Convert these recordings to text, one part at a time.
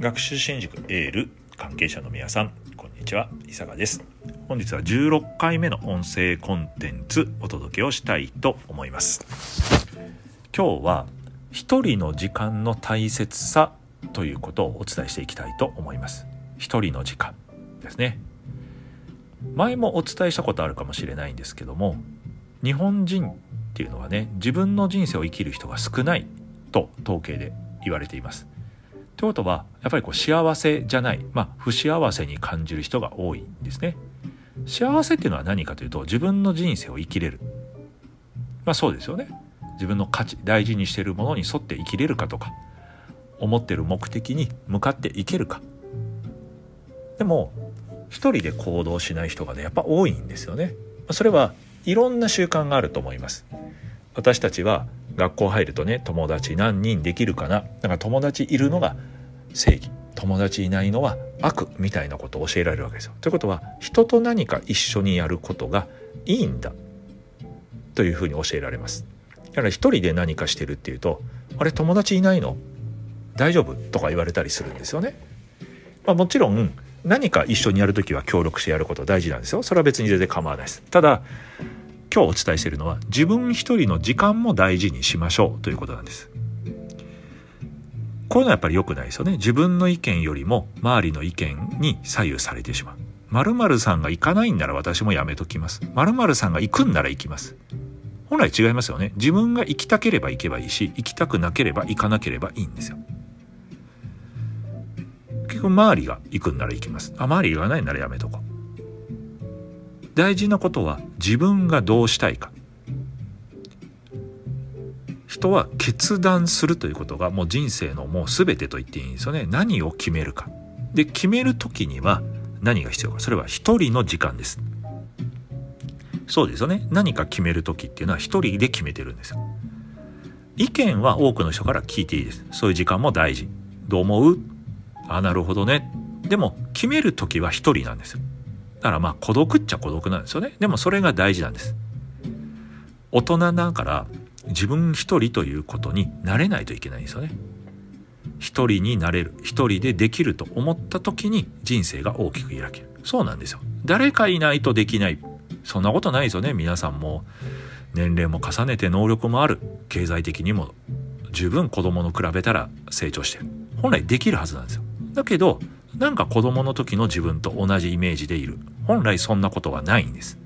学習新塾エール関係者の皆さんこんにちは。伊坂です。本日は16回目の音声コンテンツお届けをしたいと思います。今日は一人の時間の大切さということをお伝えしていきたいと思います。一人の時間ですね。前もお伝えしたことあるかもしれないんですけども日本人っていうのはね自分の人生を生きる人が少ないと統計で言われています。ということはやっぱりこう幸せじゃない、まあ、不幸せに感じる人が多いんですね。幸せっていうのは何かというと自分の人生を生きれる。まあそうですよね。自分の価値大事にしているものに沿って生きれるかとか思ってる目的に向かっていけるか。でも一人で行動しない人がねやっぱ多いんですよね。それはいろんな習慣があると思います。私たちは学校入るとね友達何人できるかな？だから友達いるのが正義友達いないのは悪みたいなことを教えられるわけですよ。ということは人と何か一緒にやることがいいんだというふうに教えられます。だから一人で何かしてるっていうと「あれ友達いないの？大丈夫?」とか言われたりするんですよね。まあ、もちろん何か一緒にやる時は協力してやること大事なんですよ。それは別に全然構わないです。ただ今日お伝えしているのは自分一人の時間も大事にしましょうということなんです。こういうのはやっぱり良くないですよね。自分の意見よりも周りの意見に左右されてしまう。〇〇さんが行かないんなら私もやめときます。〇〇さんが行くんなら行きます。本来違いますよね。自分が行きたければ行けばいいし、行きたくなければ行かなければいいんですよ。結局周りが行くんなら行きます。あ、周り行かないならやめとこう。大事なことは自分がどうしたいか。人は決断するということがもう人生のもう全てと言っていいんですよね。何を決めるか。で決める時には何が必要か。それは一人の時間です。そうですよね。何か決める時っていうのは一人で決めてるんですよ。意見は多くの人から聞いていいです。そういう時間も大事。どう思う？あなるほどね。でも決める時は一人なんですよ。だからまあ孤独っちゃ孤独なんですよね。でもそれが大事なんです。大人だから自分一人ということになれないといけないんですよね。一人になれる。一人でできると思った時に人生が大きく開ける。そうなんですよ。誰かいないとできない。そんなことないですよね。皆さんも年齢も重ねて能力もある。経済的にも十分子供の比べたら成長してる。本来できるはずなんですよ。だけどなんか子供の時の自分と同じイメージでいる。本来そんなことはないんです。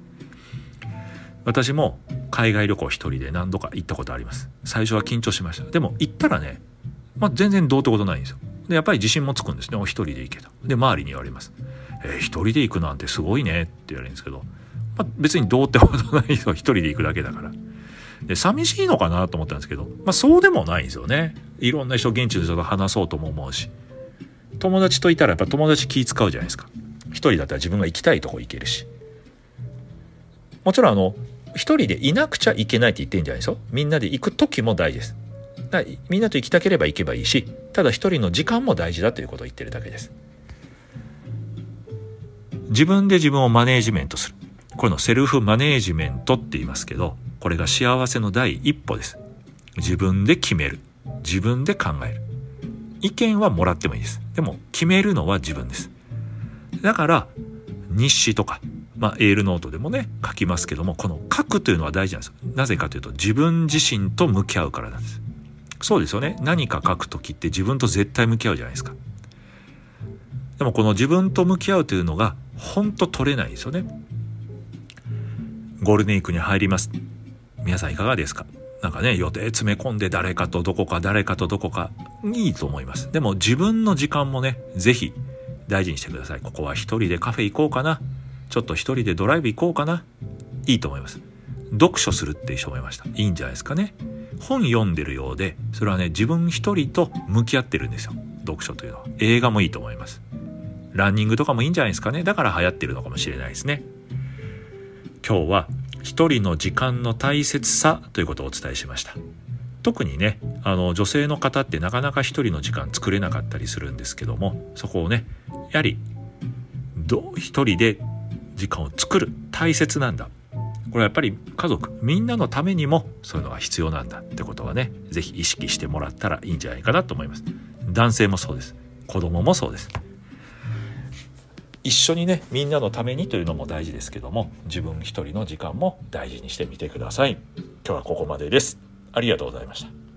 私も海外旅行一人で何度か行ったことあります。最初は緊張しました。でも行ったらね、まあ、全然どうってことないんですよ。で、やっぱり自信もつくんですね。お一人で行けた。で、周りに言われます。えー、一人で行くなんてすごいねって言われるんですけど、まあ、別にどうってことないですよ。一人で行くだけだから。で、寂しいのかなと思ったんですけど、まあそうでもないんですよね。いろんな人、現地の人と話そうとも思うし。友達といたらやっぱ友達気使うじゃないですか。一人だったら自分が行きたいとこ行けるし。もちろんあの一人でいなくちゃいけないって言ってんじゃないですよ。みんなで行く時も大事です。だみんなと行きたければ行けばいいしただ一人の時間も大事だということを言ってるだけです。自分で自分をマネージメントする。これのセルフマネージメントって言いますけどこれが幸せの第一歩です。自分で決める。自分で考える。意見はもらってもいいです。でも決めるのは自分です。だから日誌とか、まあ、エールノートでもね書きますけどもこの書くというのは大事なんですよ。なぜかというと自分自身と向き合うからなんです。そうですよね。何か書く時って自分と絶対向き合うじゃないですか。でもこの自分と向き合うというのが本当取れないですよね。ゴールデンウィークに入ります。皆さんいかがですか？なんかね、予定詰め込んで誰かとどこか誰かとどこかいいと思います。でも自分の時間もね、ぜひ大事にしてください。ここは一人でカフェ行こうかな。ちょっと一人でドライブ行こうかな。いいと思います。読書するって人もいました。いいんじゃないですかね。本読んでるようで、それはね、自分一人と向き合ってるんですよ。読書というのは。映画もいいと思います。ランニングとかもいいんじゃないですかね。だから流行ってるのかもしれないですね。今日は一人の時間の大切さということをお伝えしました。特にねあの女性の方ってなかなか一人の時間作れなかったりするんですけどもそこをねやはり一人で時間を作る大切なんだ。これはやっぱり家族みんなのためにもそういうのが必要なんだってことはね是非意識してもらったらいいんじゃないかなと思います。男性もそうです。子供もそうです。一緒にねみんなのためにというのも大事ですけども自分一人の時間も大事にしてみてください。今日はここまでです。ありがとうございました。